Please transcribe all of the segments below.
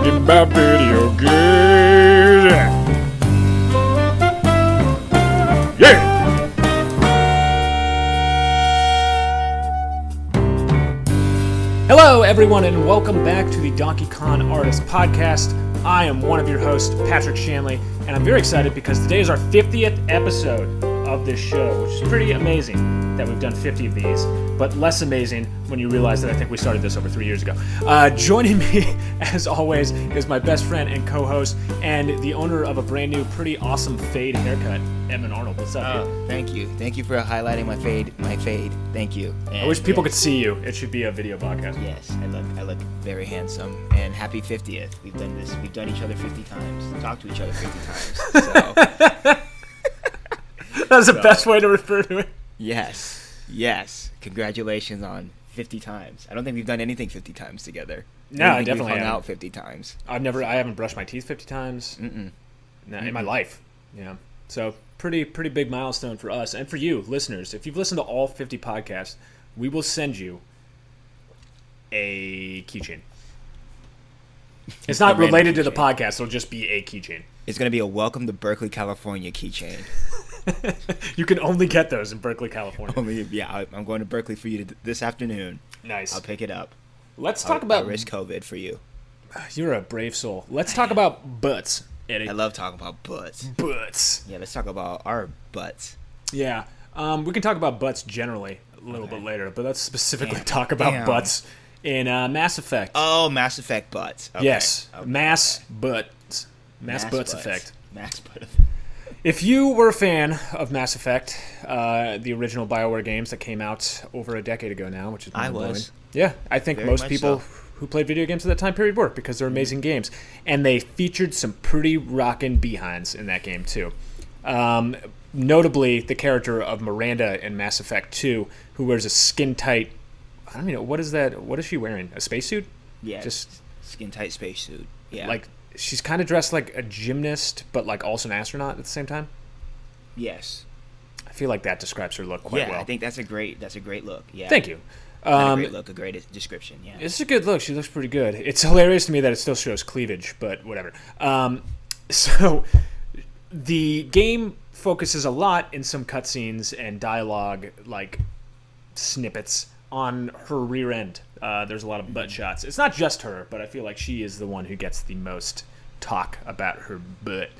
talking about video games. Yeah! Hello, everyone, and welcome back to the Donkey Kong Artist Podcast. I am one of your hosts, Patrick Shanley, and I'm very excited because today is our 50th episode of this show, which is pretty amazing that we've done 50 of these, but less amazing when you realize that I think we started this over three years ago. Uh, joining me, as always, is my best friend and co host and the owner of a brand new, pretty awesome fade haircut, Edmund Arnold. What's up, Oh, thank you. Thank you for highlighting my fade. My fade. Thank you. I wish people could see you. It should be a video podcast. Yes, I look. I look very handsome. And happy 50th. We've done this. We've done each other 50 times. Talked to each other 50 times. So That's the best way to refer to it. yes, yes. Congratulations on 50 times. I don't think we've done anything 50 times together. No, don't I definitely hung haven't. out 50 times. I've never, I haven't brushed my teeth 50 times Mm-mm. no, in my life. Yeah. So pretty, pretty big milestone for us and for you, listeners. If you've listened to all 50 podcasts, we will send you a keychain. It's not related to the podcast. It'll just be a keychain. It's gonna be a welcome to Berkeley, California keychain. you can only get those in Berkeley, California. Only, yeah, I- I'm going to Berkeley for you to, this afternoon. Nice. I'll pick it up. Let's I'll- talk about. I'll risk COVID for you. You're a brave soul. Let's talk about butts, Eddie. I love talking about butts. butts. Yeah, let's talk about our butts. Yeah. Um, we can talk about butts generally a little Okay. bit later, but let's specifically Damn. talk about Damn. butts in uh, Mass Effect. Oh, Mass Effect butts. Okay. yes, Okay. mass butts. Mass, butts effect. Mass butt. If you were a fan of Mass Effect, uh, the original Bioware games that came out over a decade ago now, which is I was. Yeah, I think Very most people so. Mm-hmm. who played video games at that time period were because they're amazing games, and they featured some pretty rockin' behinds in that game too. Um, notably, the character of Miranda in Mass Effect 2, who wears a skin tight. I don't even know what is that. What is she wearing? A spacesuit? Yeah. Just skin tight spacesuit. Yeah. like she's kind of dressed like a gymnast, but like also an astronaut at the same time. yes. I feel like that describes her look quite yeah, well. I think that's a great. That's a great look. Yeah. Thank you. Not a Um, great look. A great description. Yeah. it's a good look. She looks pretty good. It's hilarious to me that it still shows cleavage, but whatever. Um, so the game focuses a lot in some cutscenes and dialogue, like snippets, on her rear end. Uh, there's a lot of butt shots. It's not just her, but I feel like she is the one who gets the most talk about her butt.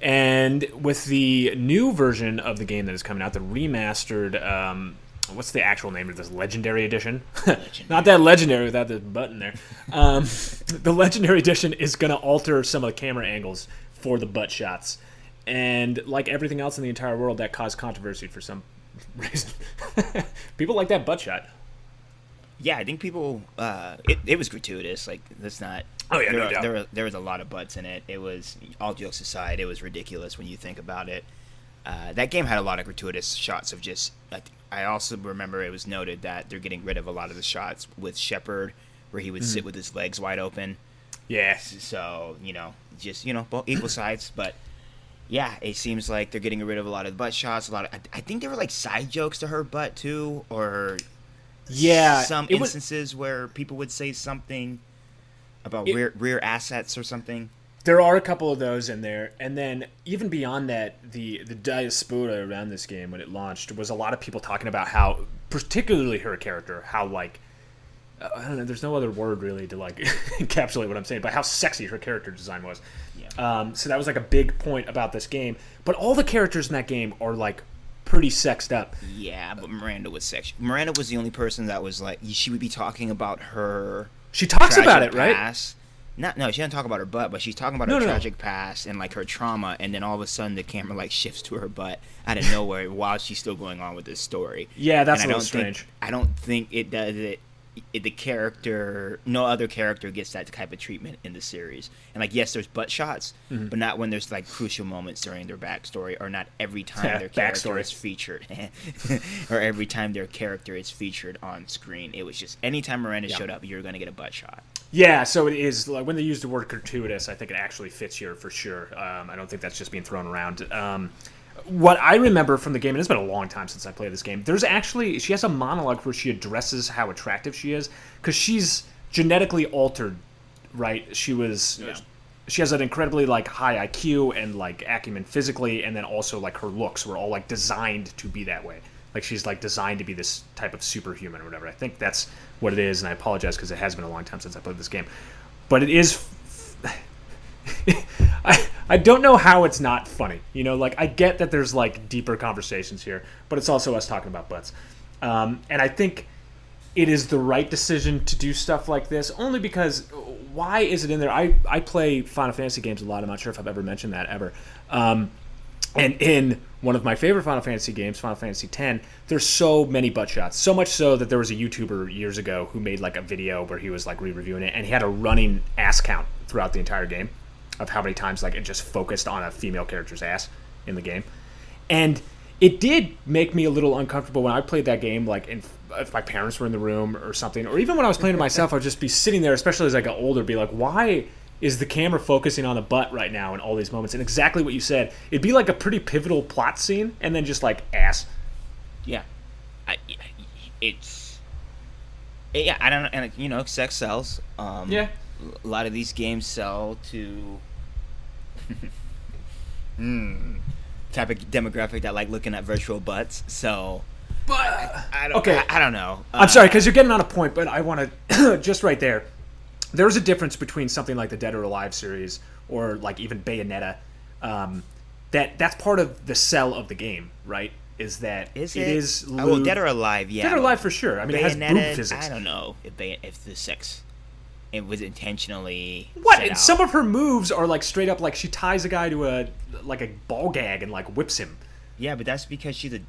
And with the new version of the game that is coming out, the remastered, um, what's the actual name of this? Legendary Edition? Not that legendary without the button there. Um, the Legendary Edition is going to alter some of the camera angles for the butt shots. And like everything else in the entire world, that caused controversy for some reason. People like that butt shot. Yeah, I think people. Uh, it, it was gratuitous. Like that's not. Oh, yeah, there, no were- doubt. there, were- there was a lot of butts in it. It was all jokes aside. It was ridiculous when you think about it. Uh, that game had a lot of gratuitous shots of just. I, I also remember it was noted that they're getting rid of a lot of the shots with Shepard, where he would Mm-hmm. sit with his legs wide open. Yeah. So you know, just you know, both equal sides. But yeah, it seems like they're getting rid of a lot of butt shots. A lot of. I, I think there were like side jokes to her butt too, or Yeah. some it was, instances where people would say something about It- rear rear assets or something. there are a couple of those in there, and then even beyond that, the the diaspora around this game when it launched was a lot of people talking about how, particularly her character, how like. uh, I don't know. There's no other word really to like encapsulate what I'm saying, but how sexy her character design was. Yeah. Um, so that was like a big point about this game. But all the characters in that game are like pretty sexed up. Yeah, but Miranda was sexual. Miranda was the only person that was like she would be talking about her. She talks about it, right? Not no, she doesn't talk about her butt, but she's talking about No, her no, no. tragic past and like her trauma, and then all of a sudden the camera like shifts to her butt out of nowhere while she's still going on with this story. Yeah, that's And a little don't think- strange. I don't think it does it. The character, no other character gets that type of treatment in the series. And like, yes, there's butt shots, Mm-hmm. but not when there's like crucial moments during their backstory, or not every time their character Backstory. is featured, or every time their character is featured on screen. It was just anytime Miranda Yeah. showed up, you're gonna get a butt shot. Yeah, so it is like when they use the word gratuitous, I think it actually fits here for sure. Um, I don't think that's just being thrown around. Um, what I remember from the game, and it's been a long time since I played this game. There's actually she has a monologue where she addresses how attractive she is because she's genetically altered right? She was. She has an incredibly like high IQ and like acumen physically, and then also like her looks were all like designed to be that way. Like she's like designed to be this type of superhuman or whatever. I think that's what it is, and I apologize because it has been a long time since I played this game, but it is. I I don't know how it's not funny. You know, like I get that there's like deeper conversations here, but it's also us talking about butts, um, and I think it is the right decision to do stuff like this only because why is it in there? I, I play Final Fantasy games a lot. I'm not sure if I've ever mentioned that ever. Um, and in one of my favorite Final Fantasy games, Final Fantasy X, there's so many butt shots. So much so that there was a YouTuber years ago who made like a video where he was like re-reviewing it, and he had a running ass count throughout the entire game of how many times like it just focused on a female character's ass in the game, and it did make me a little uncomfortable when I played that game. Like, in, if my parents were in the room or something, or even when I was playing it myself, I'd just be sitting there, especially as I got older, be like, why is the camera focusing on the butt right now in all these moments? And exactly what you said, it'd be like a pretty pivotal plot scene, and then just like ass. Yeah, I, it's yeah. I don't know, and you know, sex sells. Um, Yeah. a lot of these games sell to hmm, type of demographic that like looking at virtual butts. So But I don't. Okay. I, I don't know. I'm Uh, sorry, because you're getting on a point, but I want to just right there. There's a difference between something like the Dead or Alive series or like even Bayonetta. Um, that that's part of the sell of the game, right? Is that Is it? it is Oh, well, Dead or Alive, yeah. Dead or Alive for sure. I mean, it has boob Bayonetta, physics. I don't know if Bay- if the sex it was intentionally What? And out. some of her moves are like straight up like she ties a guy to a like a ball gag and like whips him. Yeah, but that's because she's a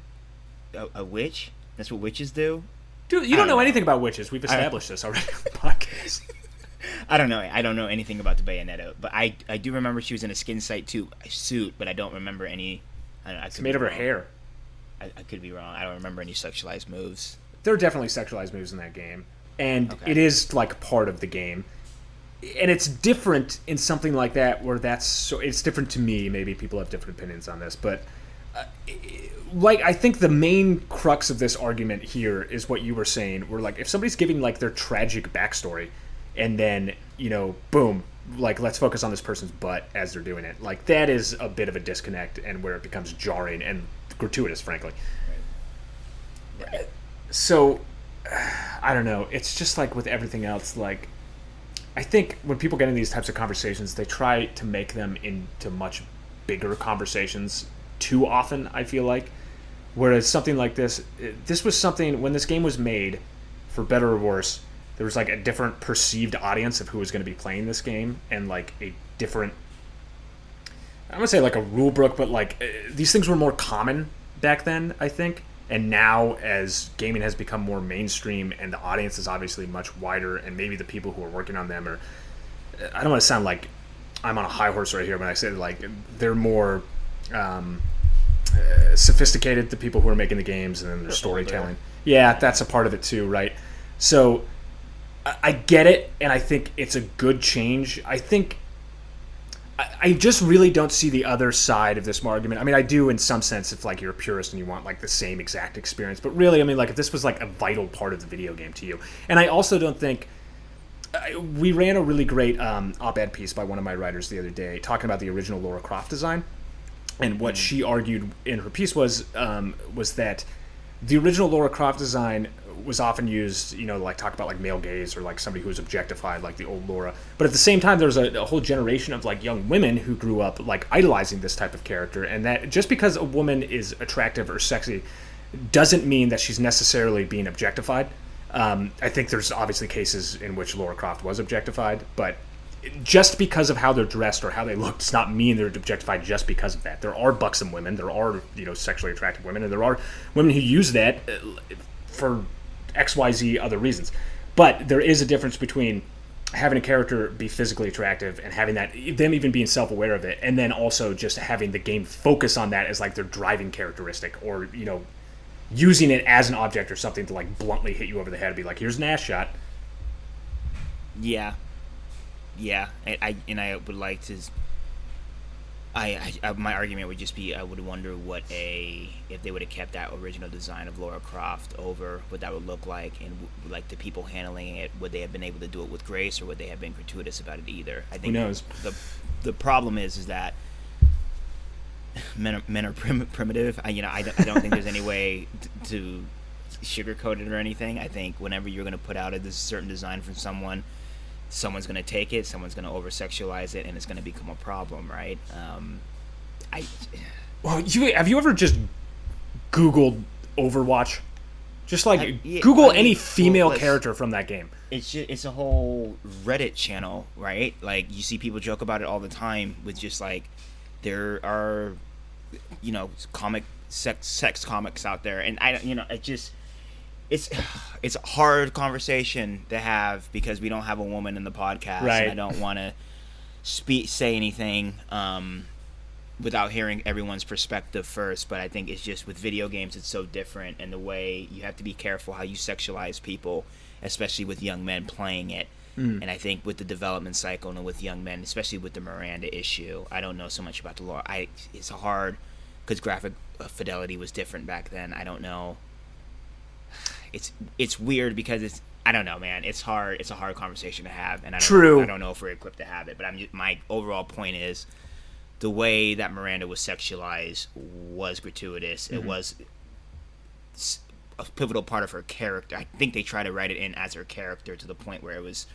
a, a witch. That's what witches do. Dude, you don't don't know know. anything about witches. We've established this already on the podcast. I don't know. I don't know anything about the Bayonetta, but I I do remember she was in a skin sight too suit, but I don't remember any. I, I It's made of her hair. I, I could be wrong. I don't remember any sexualized moves. there are definitely sexualized moves in that game, and Okay. it is like part of the game. And it's different in something like that where that's so. It's different to me. Maybe people have different opinions on this, but uh, like I think the main crux of this argument here is what you were saying. Where like if somebody's giving like their tragic backstory, and then you know, boom, like let's focus on this person's butt as they're doing it. Like that is a bit of a disconnect, and where it becomes jarring and gratuitous, frankly Right. so I don't know. It's just like with everything else. Like I think when people get in these types of conversations, they try to make them into much bigger conversations too often. I feel like, whereas something like this, this was something when this game was made, for better or worse, there was like a different perceived audience of who was going to be playing this game, and like a different. I'm gonna say like a rule book, but like uh, these things were more common back then, I think. And now, as gaming has become more mainstream and the audience is obviously much wider, and maybe the people who are working on them are, I don't want to sound like I'm on a high horse right here when I say like they're more um, uh, sophisticated, the people who are making the games, and then their storytelling. Yeah, that's a part of it too, right? So I, I get it, and I think it's a good change. I think I- just really don't see the other side of this argument. I mean, I do in some sense if like you're a purist and you want like the same exact experience, but really, I mean, like if this was like a vital part of the video game to you, and I also don't think I- we ran a really great um, op-ed piece by one of my writers the other day talking about the original Lara Croft design, and what she argued in her piece was um, was that the original Lara Croft design was often used, you know, like talk about like male gaze or like somebody who was objectified, like the old Lara. But at the same time, there's a, a whole generation of like young women who grew up like idolizing this type of character, and that just because a woman is attractive or sexy doesn't mean that she's necessarily being objectified. Um, I think there's obviously cases in which Lara Croft was objectified, but just because of how they're dressed or how they look does not mean they're objectified just because of that. There are buxom women, there are you know sexually attractive women, and there are women who use that uh, for X, Y, Z other reasons. But there is a difference between having a character be physically attractive and having that them even being self-aware of it and then also just having the game focus on that as like their driving characteristic or you know using it as an object or something to like bluntly hit you over the head and be like here's an ass shot Yeah, yeah. I and I would like to. I, I, my argument would just be I would wonder what a if they would have kept that original design of Lara Croft over what that would look like and like the people handling it would they have been able to do it with grace or would they have been gratuitous about it either? I think Who knows? the the problem is is that men are, men are prim- primitive. I, you know I, I don't think there's any way to, to sugarcoat it or anything. I think whenever you're going to put out a certain design from someone someone's going to take it, someone's going to over sexualize it, and it's going to become a problem, right? Um, I. Well, you have you ever just Googled Overwatch? Just like I, yeah, Google I mean, any female well, character from that game. It's just, it's a whole Reddit channel, right? Like you see people joke about it all the time with just like there are, you know, comic sex sex comics out there, and I don't you know it just it's it's a hard conversation to have because we don't have a woman in the podcast, right. and I don't want to speak say anything um, without hearing everyone's perspective first. But I think it's just with video games, it's so different, and the way you have to be careful how you sexualize people, especially with young men playing it. Mm. And I think with the development cycle and with young men, especially with the Miranda issue, I don't know so much about the law. I it's hard because graphic fidelity was different back then. I don't know it's it's weird because it's I don't know, man. It's hard. It's a hard conversation to have, and I don't True. Know, I don't know if we're equipped to have it. But I'm my overall point is the way that Miranda was sexualized was gratuitous. Mm-hmm. It was a pivotal part of her character. I think they try to write it in as her character to the point where it was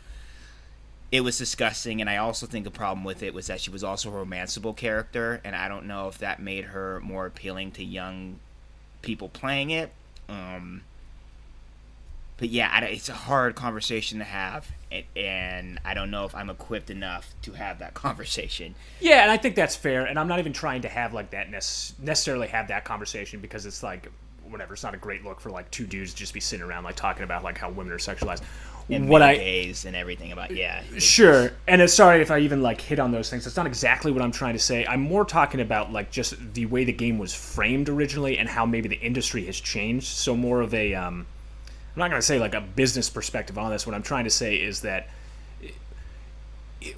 it was disgusting and I also think the problem with it was that she was also a romanceable character and I don't know if that made her more appealing to young people playing it. Um, but yeah, it's a hard conversation to have, and I don't know if I'm equipped enough to have that conversation. Yeah, and I think that's fair. And I'm not even trying to have like that necessarily have that conversation because it's like whatever. It's not a great look for like two dudes just be sitting around like talking about like how women are sexualized. And what I days and everything about yeah. Sure, and it's, sorry if I even like hit on those things. It's not exactly what I'm trying to say. I'm more talking about like just the way the game was framed originally and how maybe the industry has changed. So more of a um, I'm not going to say like a business perspective on this. What I'm trying to say is that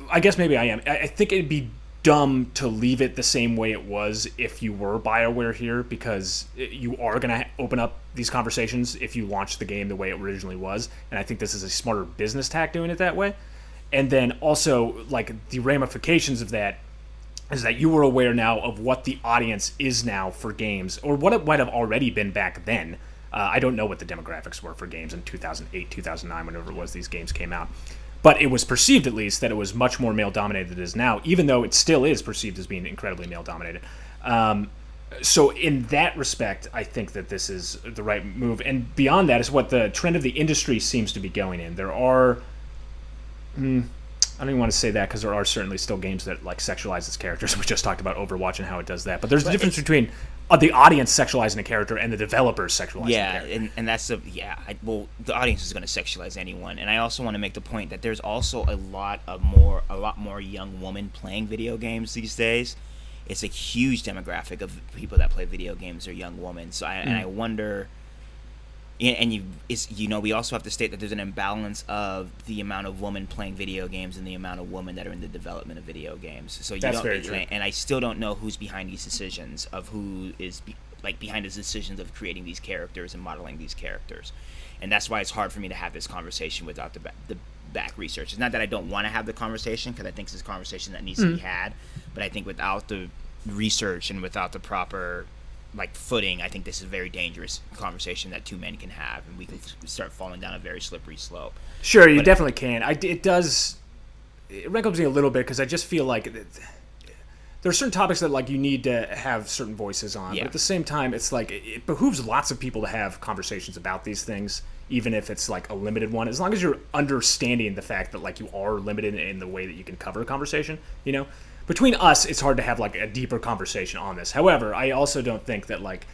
I guess maybe I am. I think it'd be dumb to leave it the same way it was if you were BioWare here because you are going to open up these conversations if you launch the game the way it originally was. And I think this is a smarter business tack doing it that way. And then also, like, the ramifications of that is that you were aware now of what the audience is now for games or what it might have already been back then uh, I don't know what the demographics were for games in 2008, 2009, whenever it was these games came out. But it was perceived, at least, that it was much more male dominated than it is now, even though it still is perceived as being incredibly male dominated. Um, so, in that respect, I think that this is the right move. And beyond that is what the trend of the industry seems to be going in. There are. Hmm, I don't even want to say that because there are certainly still games that like sexualize its characters. We just talked about Overwatch and how it does that. But there's but a difference between uh, the audience sexualizing a character and the developers sexualizing yeah, and, and that's the yeah. I, well, the audience is going to sexualize anyone, and I also want to make the point that there's also a lot of more a lot more young women playing video games these days. It's a huge demographic of people that play video games are young women. So I, mm. and I wonder and you is you know we also have to state that there's an imbalance of the amount of women playing video games and the amount of women that are in the development of video games. So you That's don't, very true. and I still don't know who's behind these decisions of who is be, like behind the decisions of creating these characters and modeling these characters, and that's why it's hard for me to have this conversation without the the back research. It's not that I don't want to have the conversation because I think it's a conversation that needs mm-hmm. to be mm. had, but I think without the research and without the proper like footing, I think this is a very dangerous conversation that two men can have, and we can start falling down a very slippery slope. Sure, you but definitely it, can. I, it does. It rankles me a little bit because I just feel like it, there are certain topics that like you need to have certain voices on, yeah. but at the same time, it's like it behooves lots of people to have conversations about these things, even if it's like a limited one. As long as you're understanding the fact that like you are limited in the way that you can cover a conversation, you know between us, it's hard to have like a deeper conversation on this. However, I also don't think that like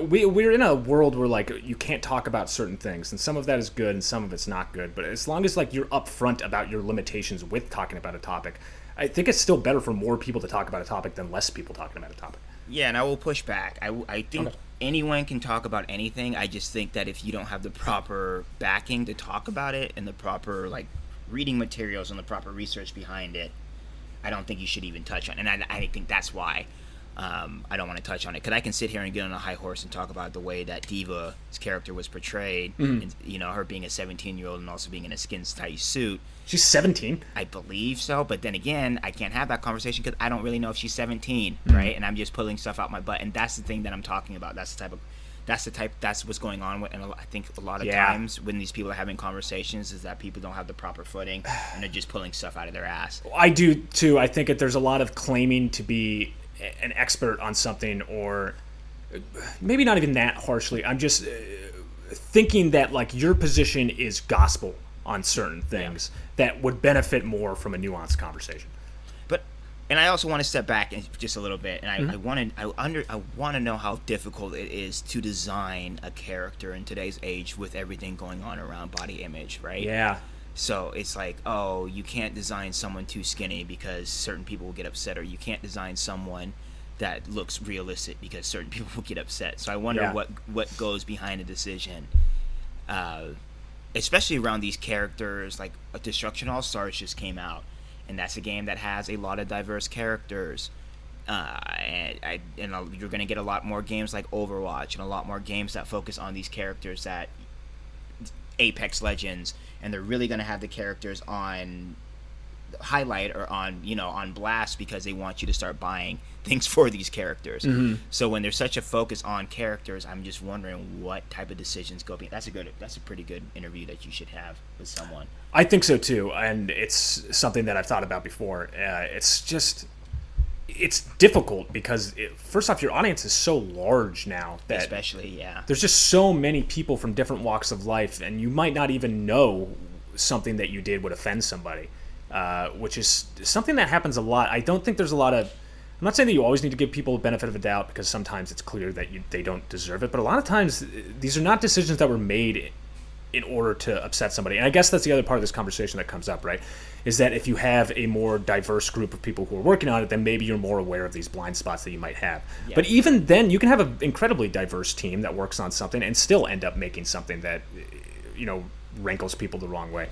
we we're in a world where like you can't talk about certain things, and some of that is good and some of it's not good. But as long as like you're upfront about your limitations with talking about a topic, I think it's still better for more people to talk about a topic than less people talking about a topic. Yeah, and I will push back. I, I think okay. anyone can talk about anything. I just think that if you don't have the proper backing to talk about it and the proper like reading materials and the proper research behind it, I don't think you should even touch on, and I, I think that's why um, I don't want to touch on it because I can sit here and get on a high horse and talk about the way that D.Va's character was portrayed, Mm-hmm. and, you know, her being a 17 year old and also being in a skin tight suit. She's 17. I believe so, but then again, I can't have that conversation because I don't really know if she's 17, Mm-hmm. right? And I'm just pulling stuff out my butt, and that's the thing that I'm talking about. That's the type of, that's the type, that's what's going on. With, and I think a lot of Yeah. times when these people are having conversations, is that people don't have the proper footing and they're just pulling stuff out of their ass. I do too. I think that there's a lot of claiming to be an expert on something, or maybe not even that harshly. I'm just uh, thinking that like your position is gospel on certain things that would benefit more from a nuanced conversation. And I also want to step back and just a little bit, and I, Mm-hmm. I want to I under I want to know how difficult it is to design a character in today's age with everything going on around body image, right? Yeah. So it's like, oh, you can't design someone too skinny because certain people will get upset, or you can't design someone that looks realistic because certain people will get upset. So I wonder Yeah. what what goes behind a decision, uh, especially around these characters. Like uh, Destruction All Stars just came out, and that's a game that has a lot of diverse characters. Uh, and I, and you're going to get a lot more games like Overwatch and a lot more games that focus on these characters that Apex Legends, and they're really going to have the characters on highlight or on you know on blast because they want you to start buying things for these characters. So when there's such a focus on characters, I'm just wondering what type of decisions go. That's a good. That's a pretty good interview that you should have with someone. I think so too, and it's something that I've thought about before. Uh, it's just it's difficult because it, first off, your audience is so large now that Especially, yeah. there's just so many people from different walks of life, and you might not even know something that you did would offend somebody, uh, which is something that happens a lot. I don't think there's a lot of. I'm not saying that you always need to give people the benefit of a doubt because sometimes it's clear that you, they don't deserve it, but a lot of times uh, these are not decisions that were made in order to upset somebody. And I guess that's the other part of this conversation that comes up, right? Is that if you have a more diverse group of people who are working on it, then maybe you're more aware of these blind spots that you might have. Yeah. But even then, you can have an incredibly diverse team that works on something and still end up making something that, you know, rankles people the wrong way.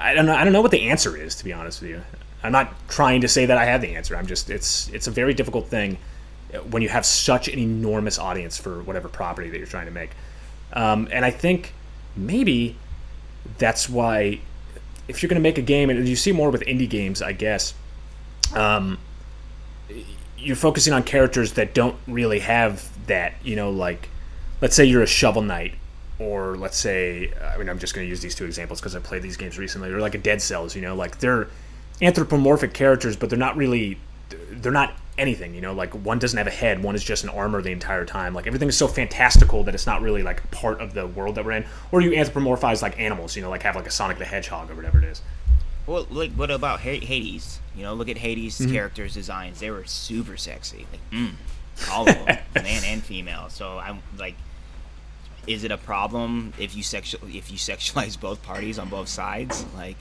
I don't know. I don't know what the answer is, to be honest with you. I'm not trying to say that I have the answer. I'm just it's it's a very difficult thing when you have such an enormous audience for whatever property that you're trying to make. Um, and I think maybe that's why if you're going to make a game, and you see more with indie games, I guess, um, you're focusing on characters that don't really have that. You know, like let's say you're a Shovel Knight, or let's say I mean I'm just going to use these two examples because I played these games recently, or like a Dead Cells. You know, like they're anthropomorphic characters, but they're not really they're not anything. You know, like one doesn't have a head, one is just an armor the entire time. Like everything is so fantastical that it's not really like part of the world that we're in. Or you anthropomorphize like animals. You know, like have like a Sonic the Hedgehog or whatever it is. Well, like what about Hades? You know, look at Hades' Mm-hmm. characters' designs. They were super sexy, like mm, all of them, man and female. So I'm like, is it a problem if you sexual if you sexualize both parties on both sides? Like,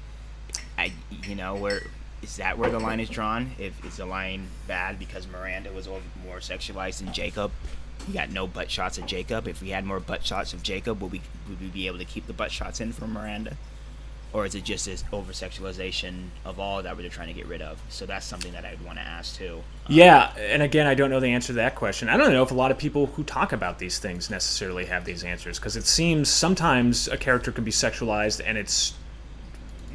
I you know where is that where the line is drawn? If is the line bad because Miranda was more sexualized than Jacob? We got no butt shots of Jacob. If we had more butt shots of Jacob, would we would we be able to keep the butt shots in from Miranda? Or is it just this over sexualization of all that we're trying to get rid of? So that's something that I'd want to ask too. Um, yeah, and again, I don't know the answer to that question. I don't know if a lot of people who talk about these things necessarily have these answers because it seems sometimes a character can be sexualized and it's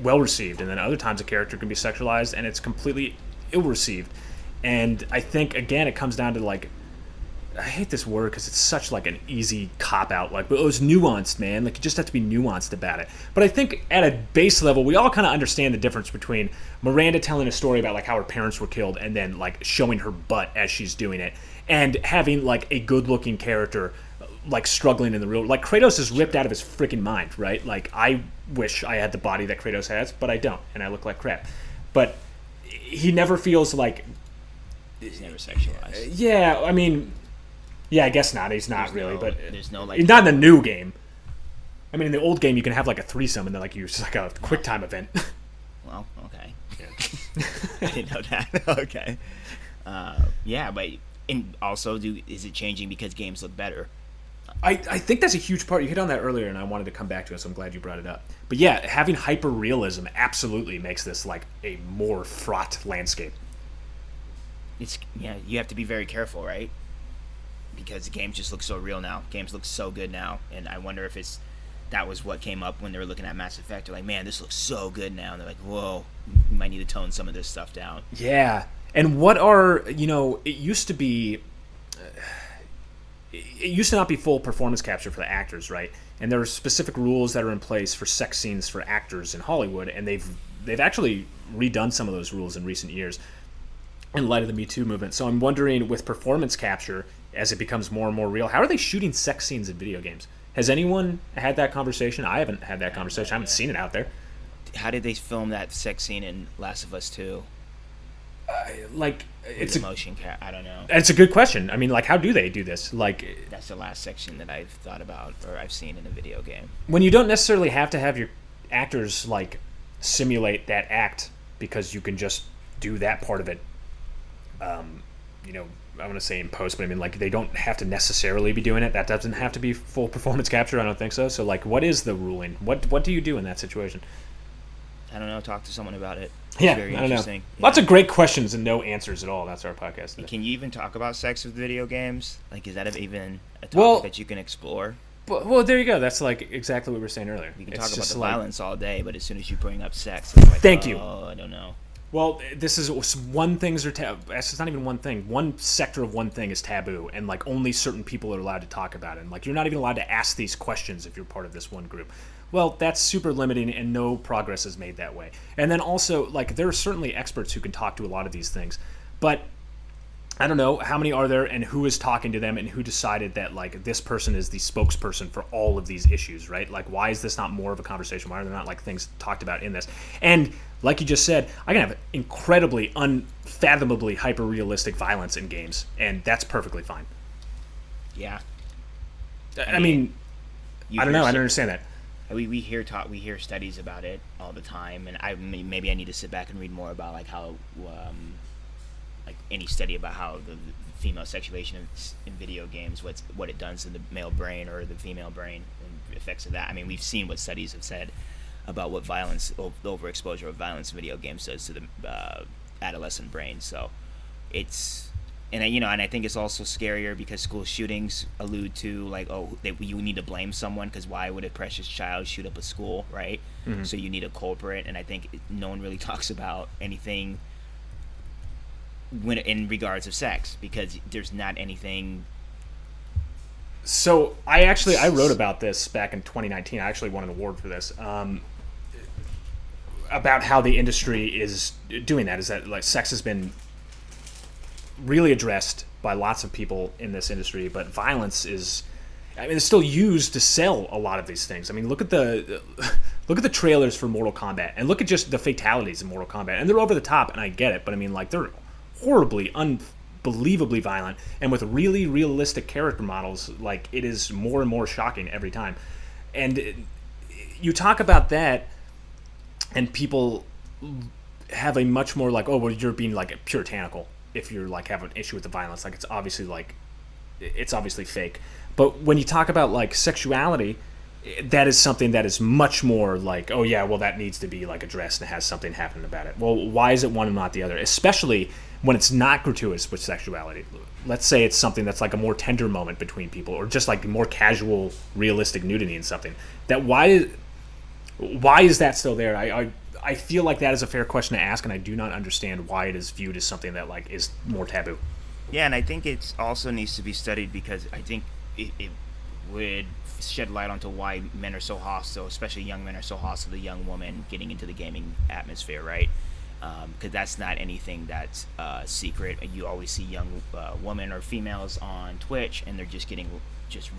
well received, and then other times a character can be sexualized and it's completely ill received. And I think again, it comes down to like I hate this word because it's such like an easy cop out. Like, but it was nuanced, man. Like, you just have to be nuanced about it. But I think at a base level, we all kind of understand the difference between Miranda telling a story about like how her parents were killed and then like showing her butt as she's doing it, and having like a good-looking character like struggling in the real. Like Kratos is ripped out of his freaking mind, right? Like, I wish I had the body that Kratos has, but I don't, and I look like crap. But he never feels like He's never sexualized. yeah, I mean, yeah, I guess not. He's not There's really, no- but there's no, like- not in the new game. I mean, in the old game, you can have like a threesome and then like you use like a quick time event. Well, okay. I didn't know that. okay. Uh, yeah, but and also, do is it changing because games look better? I, I think that's a huge part. You hit on that earlier, and I wanted to come back to it, so I'm glad you brought it up. But yeah, having hyper realism absolutely makes this like a more fraught landscape. it's yeah, you have to be very careful, right? Because the games just look so real now. Games look so good now, and I wonder if it's that was what came up when they were looking at Mass Effect. They're like, man, this looks so good now. And they're like, whoa, we might need to tone some of this stuff down. Yeah. And what are you know? It used to be. Uh, it used to not be full performance capture for the actors, right? And there are specific rules that are in place for sex scenes for actors in Hollywood, and they've they've actually redone some of those rules in recent years in light of the Me Too movement. So I'm wondering, with performance capture, as it becomes more and more real, how are they shooting sex scenes in video games? Has anyone had that conversation? I haven't had that conversation. I haven't seen it out there. How did they film that sex scene in Last of Us Two? Uh, like it's a motion cap. I don't know. It's a good question. I mean, like, how do they do this? Like, that's the last section that I've thought about or I've seen in a video game. When you don't necessarily have to have your actors like simulate that act because you can just do that part of it. Um, you know, I want to say in post, but I mean like they don't have to necessarily be doing it. That doesn't have to be full performance capture. I don't think so. So like, what is the ruling? What what do you do in that situation? I don't know. Talk to someone about it. It's yeah, very I don't interesting. Know. Yeah. Lots of great questions and no answers at all. That's our podcast. Today. Can you even talk about sex with video games? Like, is that even a topic well, that you can explore? Well, well, there you go. That's like exactly what we were saying earlier. We can it's talk about the like, violence all day, but as soon as you bring up sex, it's like, thank oh, you. I don't know. Well, this is one things are taboo. It's not even one thing. One sector of one thing is taboo, and like only certain people are allowed to talk about it. And like you're not even allowed to ask these questions if you're part of this one group. Well, that's super limiting, and no progress is made that way. And then also, like there are certainly experts who can talk to a lot of these things, but I don't know how many are there and who is talking to them and who decided that like this person is the spokesperson for all of these issues, right? Like why is this not more of a conversation? Why are there not like things talked about in this? And like you just said, I can have incredibly unfathomably hyper realistic violence in games and that's perfectly fine. Yeah. I, I mean, I don't know, I don't understand that. We, we hear talk we hear studies about it all the time and I maybe I need to sit back and read more about like how um, like any study about how the, female sexuation in, in, video games, what's what it does to the male brain or the female brain, and effects of that. I mean, we've seen what studies have said about what violence, overexposure of violence in video games does to the uh, adolescent brain. So it's and I, you know, and I think it's also scarier because school shootings allude to like, oh, they, you need to blame someone because why would a precious child shoot up a school, right? Mm-hmm. So you need a culprit, and I think no one really talks about anything when in regards of sex because there's not anything so I actually I wrote about this back in 2019. I actually won an award for this. Um, about how the industry is doing that is that like sex has been really addressed by lots of people in this industry, but violence is I mean it's still used to sell a lot of these things. I mean look at the look at the trailers for Mortal Kombat and look at just the fatalities in Mortal Kombat. And they're over the top and I get it, but I mean like they're horribly, unbelievably violent, and with really realistic character models, like it is more and more shocking every time. And you talk about that, and people have a much more like, oh, well, you're being like puritanical if you're like have an issue with the violence. Like it's obviously like, it's obviously fake. But when you talk about like sexuality, that is something that is much more like, oh yeah, well that needs to be like addressed and has something happen about it. Well, why is it one and not the other? Especially when it's not gratuitous with sexuality. Let's say it's something that's like a more tender moment between people, or just like more casual, realistic nudity in something. That why why is that still there? I, I I feel like that is a fair question to ask, and I do not understand why it is viewed as something that like is more taboo. Yeah, and I think it also needs to be studied because I think it, it would shed light onto why men are so hostile, especially young men are so hostile to young women getting into the gaming atmosphere, right? because um, that's not anything that's uh, secret. You always see young uh, women or females on Twitch, and they're just getting just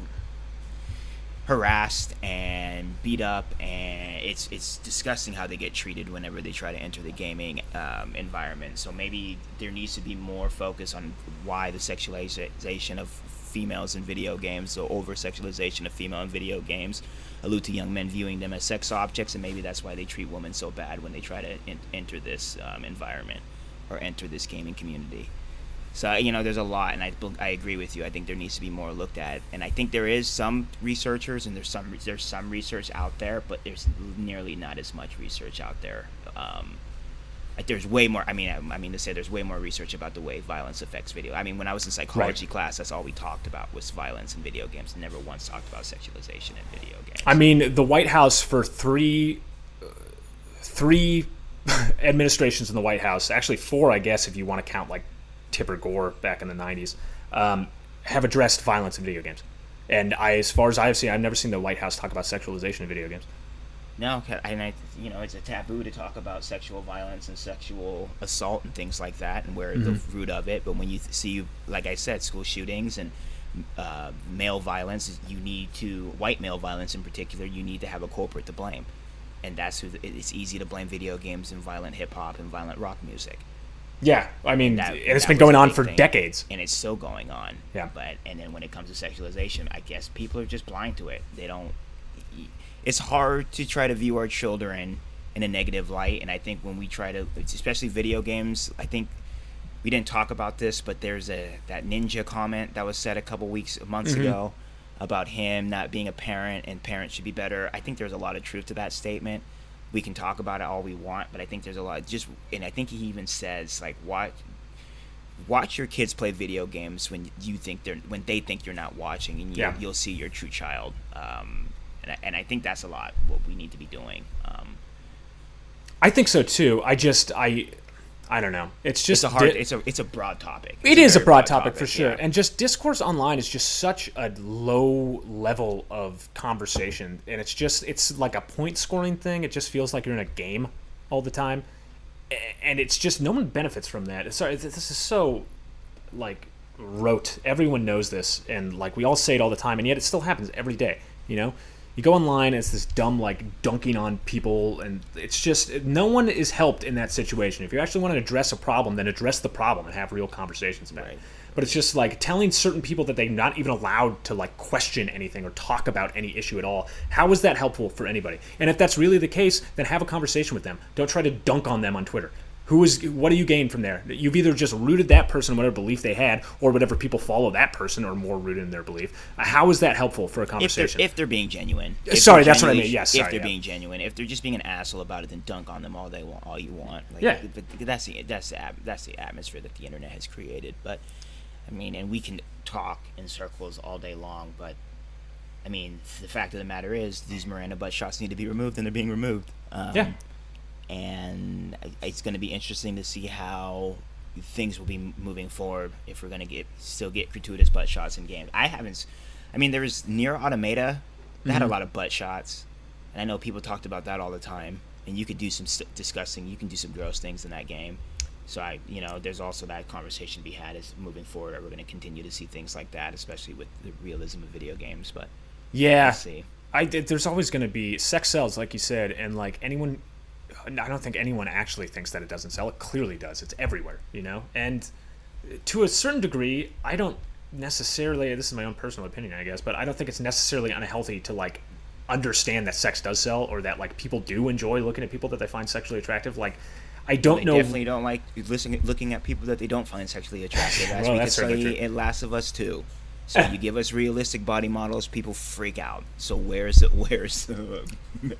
harassed and beat up, and it's it's disgusting how they get treated whenever they try to enter the gaming um, environment. So maybe there needs to be more focus on why the sexualization of females in video games, so over sexualization of female in video games allude to young men viewing them as sex objects, and maybe that's why they treat women so bad when they try to enter this um, environment or enter this gaming community. So you know, there's a lot, and I I agree with you. I think there needs to be more looked at, and I think there is some researchers and there's some there's some research out there, but there's nearly not as much research out there um, there's way more. I mean, I, I mean to say there's way more research about the way violence affects video. I mean, when I was in psychology class, that's all we talked about was violence in video games. Never once talked about sexualization in video games. I mean, the White House for three, three administrations in the White House, actually four, I guess, if you want to count like Tipper Gore back in the '90s, um, have addressed violence in video games. And I, as far as I've seen, I've never seen the White House talk about sexualization in video games. No, and I, you know, it's a taboo to talk about sexual violence and sexual assault and things like that, and where the root of it. But when you see, like I said, school shootings and uh, male violence, you need to white male violence in particular. You need to have a culprit to blame, and that's who. The, it's easy to blame video games and violent hip hop and violent rock music. Yeah, I mean, That- and it's been going on for thing. decades. and it's still going on. Yeah. But and then when it comes to sexualization, I guess people are just blind to it. They don't. It's hard to try to view our children in a negative light, and I think when we try to, especially video games, I think we didn't talk about this, but there's a that ninja comment that was said a couple weeks months Mm-hmm. ago about him not being a parent and parents should be better. I think there's a lot of truth to that statement. We can talk about it all we want, but I think there's a lot just and I think he even says like what watch your kids play video games when you think they're when they think you're not watching and you, Yeah. you'll see your true child um, and, I, and I think that's a lot what we need to be doing um, I think so too. I just, I, I don't know. It's just it's a hard di- it's a it's a broad topic It It's is a very broad topic, for sure. yeah. And just discourse online is just such a low level of conversation. And it's just, it's like a point scoring thing. It just feels like you're in a game all the time. And it's just, no one benefits from that. Sorry, this is so, like, rote. Everyone knows this. And, like, we all say it all the time. And yet it still happens every day, you know? You go online, and it's this dumb, like, dunking on people. And it's just, no one is helped in that situation. If you actually want to address a problem, then address the problem and have real conversations about Right. it. But it's just like telling certain people that they're not even allowed to like question anything or talk about any issue at all. How is that helpful for anybody? And if that's really the case, then have a conversation with them. Don't try to dunk on them on Twitter. Who is what do you gain from there? You've either just rooted that person in whatever belief they had, or whatever people follow that person are more rooted in their belief. Uh, How is that helpful for a if they're, conversation? if they're being genuine If Sorry, that's what I mean. Yes, if they're yeah. being genuine if they're just being an asshole about it then dunk on them all they want all you want like, Yeah. but that's the that's the that's the atmosphere that the internet has created but I mean and we can talk in circles all day long but I mean the fact of the matter is these Miranda butt shots need to be removed and they're being removed um, Yeah. And it's going to be interesting to see how things will be moving forward if we're going to get still get gratuitous butt shots in games. I haven't. I mean, there was Nier Automata that had a mm-hmm. lot of butt shots, and I know people talked about that all the time. And you could do some st- disgusting, you can do some gross things in that game. So I, you know, there's also that conversation to be had is moving forward. Are we going to continue to see things like that, especially with the realism of video games? But yeah, see. I did- there's always going to be sex sells, like you said, and like anyone, I don't think anyone actually thinks that it doesn't sell. It clearly does. It's everywhere, you know. And uh, to a certain degree, I don't necessarily. This is my own personal opinion, I guess, but I don't think it's necessarily unhealthy to like understand that sex does sell, or that like people do enjoy looking at people that they find sexually attractive. Like, I don't They know. definitely don't like listening, looking at people that they don't find sexually attractive. As Well, we that's see true. in Last of Us too. So you give us realistic body models, people freak out. So where's it? Where's the no,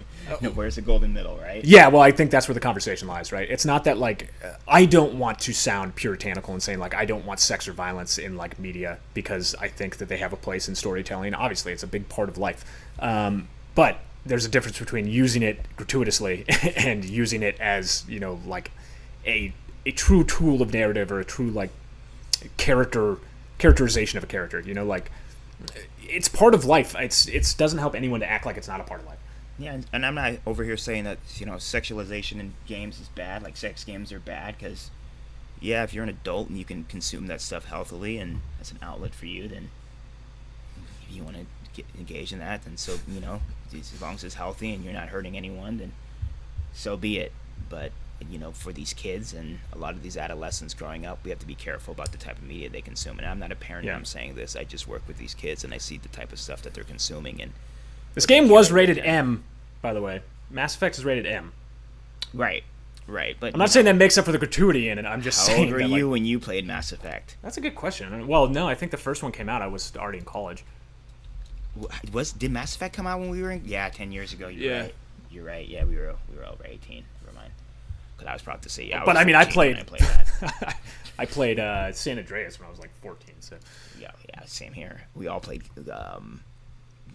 where's the golden middle, right? Yeah, well, I think that's where the conversation lies, right? It's not that like uh, I don't want to sound puritanical and saying like I don't want sex or violence in like media because I think that they have a place in storytelling. Obviously, it's a big part of life, um, but there's a difference between using it gratuitously and using it as you know like a a true tool of narrative or a true like character characterization of a character. You know, like it's part of life. It's it doesn't help anyone to act like it's not a part of life. Yeah, and- I'm not over here saying that you know sexualization in games is bad. Like sex games are bad because yeah, if you're an adult and you can consume that stuff healthily and as an outlet for you, then if you want to get engaged in that, then so you know as long as it's healthy and you're not hurting anyone, then so be it. But you know, for these kids and a lot of these adolescents growing up, we have to be careful about the type of media they consume. And I'm not a parent. Yeah. I'm saying this. I just work with these kids and I see the type of stuff that they're consuming and. This game was rated M, by the way. Mass Effect is rated M. Right, right. But I'm not saying that makes up for the gratuity in it. I'm just How saying. old were that, you like- when you played Mass Effect? that's a good question. Well, no, I think the first one came out. I was already in college. Was did Mass Effect come out when we were in? Yeah, ten years ago. You're Yeah. right. You're right. Yeah, we were we were over eighteen. Because I was proud to see. Yeah, but I mean, I played. I played that. I played uh, San Andreas when I was like 14. So yeah, yeah, same here. We all played um,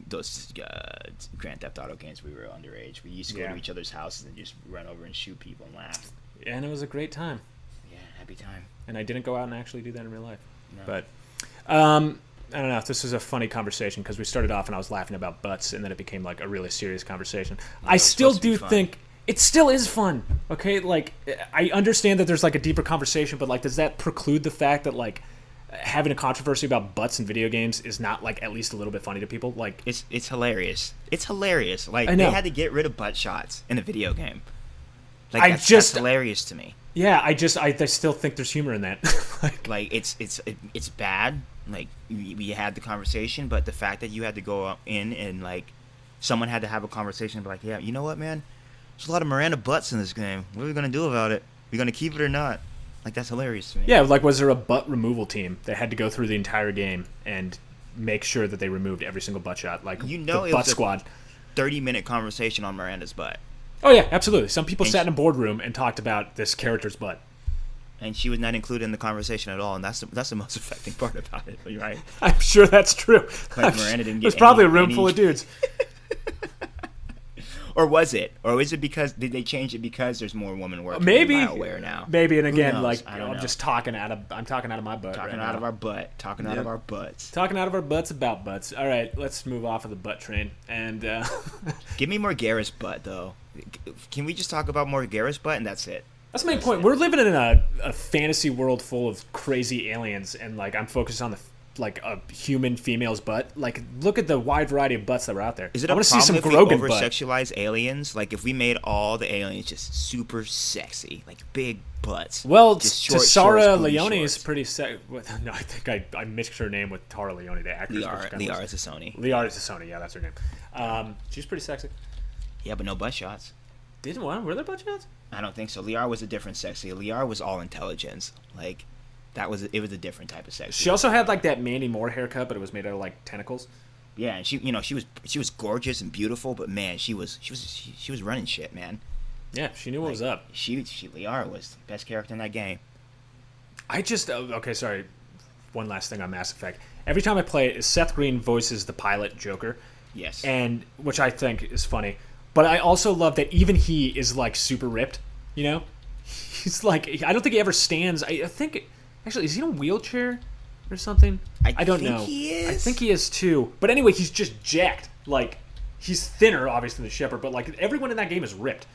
those uh, Grand Theft Auto games. We were underage. We used to go Yeah. to each other's houses and just run over and shoot people and laugh. and it was a great time. Yeah, happy time. And I didn't go out and actually do that in real life. No. But um, I don't know. If this is a funny conversation because we started off and I was laughing about butts, and then it became like a really serious conversation. I still supposed to be do think it still is fun. Okay, like I understand that there's like a deeper conversation, but like, does that preclude the fact that like having a controversy about butts in video games is not like at least a little bit funny to people? Like, It's it's hilarious. It's hilarious. Like they had to get rid of butt shots in a video game. Like I that's, just- that's hilarious to me. yeah, I just I, I still think there's humor in that. like, Like it's it's it, it's bad. Like we, we had the conversation, but the fact that you had to go in and like someone had to have a conversation, and be like, yeah, you know what, man? There's a lot of Miranda butts in this game. What are we gonna do about it? Are We gonna keep it or not? Like that's hilarious to me. yeah, like was there a butt removal team that had to go through the entire game and make sure that they removed every single butt shot? Like You know the butt squad. Thirty minute conversation on Miranda's butt, Oh yeah, absolutely. Some people And sat sh- in a boardroom and talked about this character's butt. and she was not included in the conversation at all. And that's the, that's the most affecting part about it, right? I'm sure that's true. Like Miranda didn't get There's probably a room any- full of dudes. Or was it? Or is it because did they change it because there's more women working Maybe. in BioWare now? Maybe, and again, like I I'm just talking out of I'm talking out of my butt. talking right out now. of our butt, talking out of our butts. talking out of our butts about butts. All right, let's move off of the butt train. And uh, Give me more Garrus butt though. Can we just talk about more Garrus butt and that's it? that's main point. We're living in a, a fantasy world full of crazy aliens, and like I'm focused on the like a human female's butt. Like, look at the wide variety of butts that were out there. Is it I want to see some if we krogan butt. sexualize aliens? Like if we made all the aliens just super sexy, like big butts. Well, just short shorts, booty Leone is pretty sexy. No, I think I, I mixed her name with Tara Leone, the actress. Liara, Liara Sassoni. Liara Sassoni, yeah, that's her name. Um, she's pretty sexy. Yeah, but no butt shots. Didn't what? Were there butt shots? I don't think so. Liara was a different sexy. Liara was all intelligence. Like that was it was a different type of sex. She also had like that Mandy Moore haircut, but it was made out of like tentacles. Yeah, and she, you know, she was she was gorgeous and beautiful, but man, she was she was she, she was running shit, man. Yeah, she knew what was up. She she Liara was the best character in that game. I just oh, okay. Sorry, one last thing on Mass Effect. Every time I play it, Seth Green voices the pilot Joker, Yes. and which I think is funny. But I also love that even he is like super ripped. You know, he's like I don't think he ever stands. I, I think actually is he in a wheelchair or something? I don't think know. I think he is too. But anyway, he's just jacked. Like he's thinner, obviously, than Shepard. But like everyone in that game is ripped.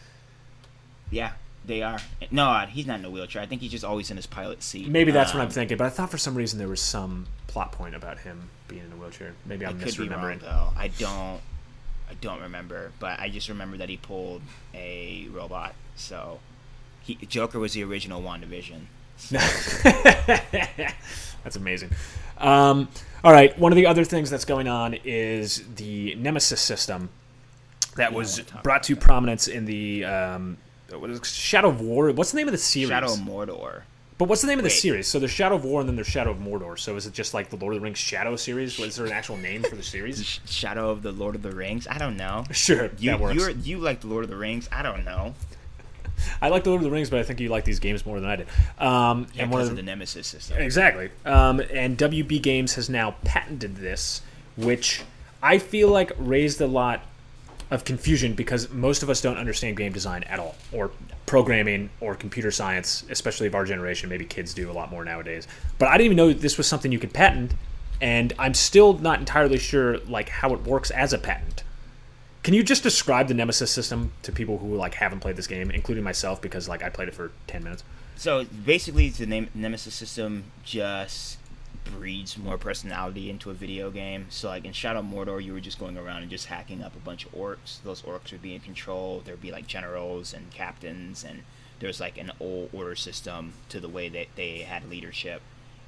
yeah, they are. No, he's not in a wheelchair. I think he's just always in his pilot seat. Maybe that's what Um, I'm thinking. But I thought for some reason there was some plot point about him being in a wheelchair. Maybe I I'm could be wrong misremembering. though. I don't. I don't remember, but I just remember that he pulled a robot. So, he, Joker was the original WandaVision. That's amazing. Um, all right, one of the other things that's going on is the Nemesis system that was brought to prominence in the um, what is Shadow of War. What's the name of the series? Shadow of Mordor. But what's the name of the series? So there's Shadow of War and then there's Shadow of Mordor. So is it just like the Lord of the Rings Shadow series? Was there an actual name for the series? Shadow of the Lord of the Rings. I don't know. Sure, You that works. you like the Lord of the Rings. I don't know. I like the Lord of the Rings, but I think you like these games more than I did. Um, Yeah, and one because of of the, the Nemesis system. Exactly. Um, and WB Games has now patented this, which I feel like raised a lot of confusion because most of us don't understand game design at all, or programming, or computer science, especially of our generation. Maybe kids do a lot more nowadays. But I didn't even know this was something you could patent, and I'm still not entirely sure like how it works as a patent. Can you just describe the Nemesis system to people who like haven't played this game, including myself, because like I played it for ten minutes? So basically, the name Nemesis system just breeds more personality into a video game. So like in Shadow Mordor, you were just going around and just hacking up a bunch of orcs. Those orcs would be in control. There'd be like generals and captains, and there's like an old order system to the way that they had leadership.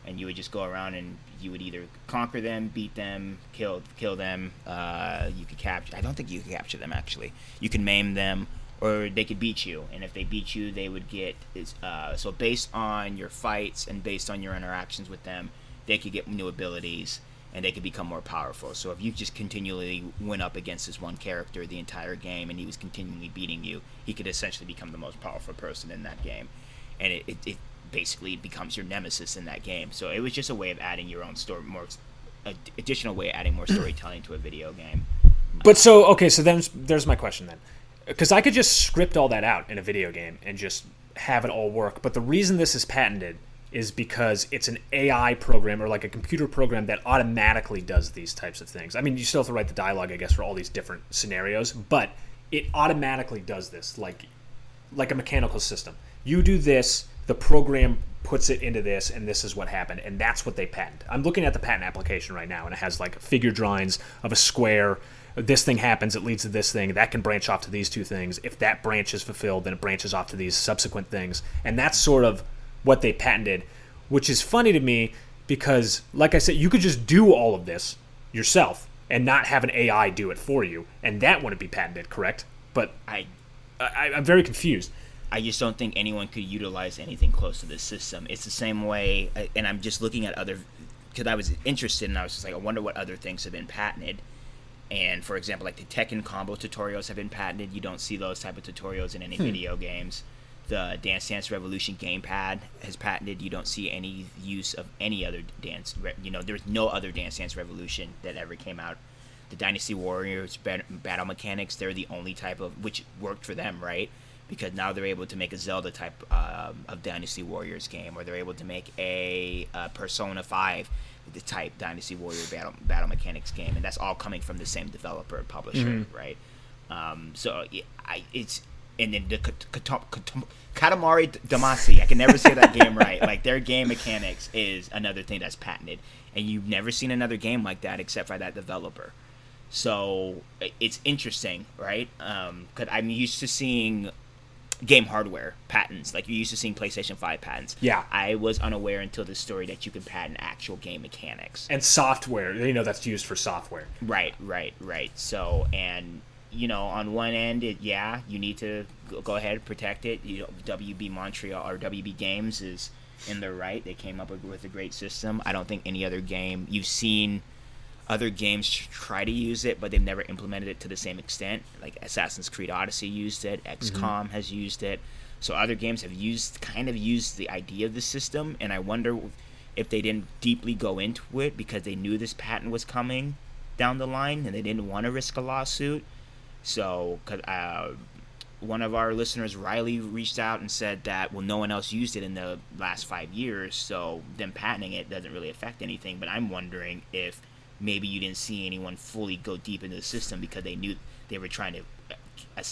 And you would just go around and you would either conquer them, beat them, kill kill them. Uh, you could capture. I don't think you could capture them actually. You can maim them, or they could beat you. And if they beat you, they would get uh, so based on your fights and based on your interactions with them, they could get new abilities. and they could become more powerful. So if you just continually went up against this one character the entire game and he was continually beating you, he could essentially become the most powerful person in that game, and it, it, it basically becomes your nemesis in that game. So it was just a way of adding your own story, more additional way of adding more storytelling to a video game. But so okay, so then there's my question then, because I could just script all that out in a video game and just have it all work. But the reason this is patented is because it's an AI program or like a computer program that automatically does these types of things. I mean, you still have to write the dialogue, I guess, for all these different scenarios, but it automatically does this like like a mechanical system. You do this, the program puts it into this, and this is what happened, and that's what they patent. I'm looking at the patent application right now, and it has like figure drawings of a square. This thing happens, it leads to this thing. That can branch off to these two things. If that branch is fulfilled, then it branches off to these subsequent things, and that's sort of what they patented, which is funny to me because, like I said, you could just do all of this yourself and not have an AI do it for you, and that wouldn't be patented, correct? But I, I I'm very confused. I just don't think anyone could utilize anything close to this system. It's the same way, and I'm just looking at other because I was interested and I was just like, I wonder what other things have been patented. And for example, like the Tekken combo tutorials have been patented. You don't see those type of tutorials in any hmm. video games the Dance Dance Revolution gamepad has patented. You don't see any use of any other dance. You know, there's no other Dance Dance Revolution that ever came out. The Dynasty Warriors battle mechanics, they're the only type of which worked for them, right? Because now they're able to make a Zelda type um, of Dynasty Warriors game, or they're able to make a, a Persona Five the type Dynasty Warrior battle battle mechanics game, and that's all coming from the same developer publisher, mm-hmm. right? Um, so I, it's and then the Katamari Damacy. I can never say that game right. Like their game mechanics is another thing that's patented, and you've never seen another game like that except for that developer. So it's interesting, right? Because um, I'm used to seeing game hardware patents, like you're used to seeing PlayStation Five patents. Yeah, I was unaware until this story that you can patent actual game mechanics and software. You know, that's used for software. Right, right, right. So and you know, on one end, it, yeah, you need to go ahead and protect it. You know, WB Montreal or WB Games is in the right. They came up with a great system. I don't think any other game you've seen other games try to use it, but they've never implemented it to the same extent. Like Assassin's Creed Odyssey used it, XCOM mm-hmm. has used it. So other games have used kind of used the idea of the system, and I wonder if they didn't deeply go into it because they knew this patent was coming down the line and they didn't want to risk a lawsuit so, uh, one of our listeners, Riley, reached out and said that, well, no one else used it in the last five years, so them patenting it doesn't really affect anything. But I'm wondering if maybe you didn't see anyone fully go deep into the system because they knew they were trying to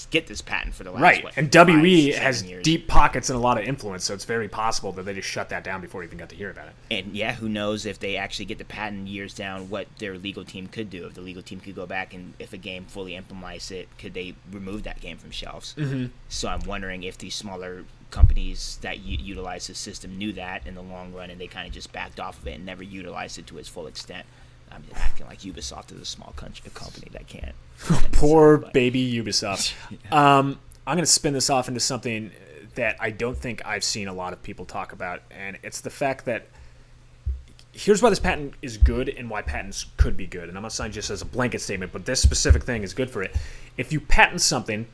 get this patent for the last right. What, and WB has years. deep pockets and a lot of influence, so it's very possible that they just shut that down before we even got to hear about it. And yeah, who knows if they actually get the patent years down, what their legal team could do. If the legal team could go back and if a game fully implements it, could they remove that game from shelves? Mm-hmm. So I'm wondering if these smaller companies that u- utilize the system knew that in the long run, and they kind of just backed off of it and never utilized it to its full extent. I'm acting like Ubisoft is a small country, company that can't. Poor baby Ubisoft. yeah. um, I'm going to spin this off into something that I don't think I've seen a lot of people talk about, and it's the fact that here's why this patent is good and why patents could be good. And I'm not saying just as a blanket statement, but this specific thing is good for it. If you patent something,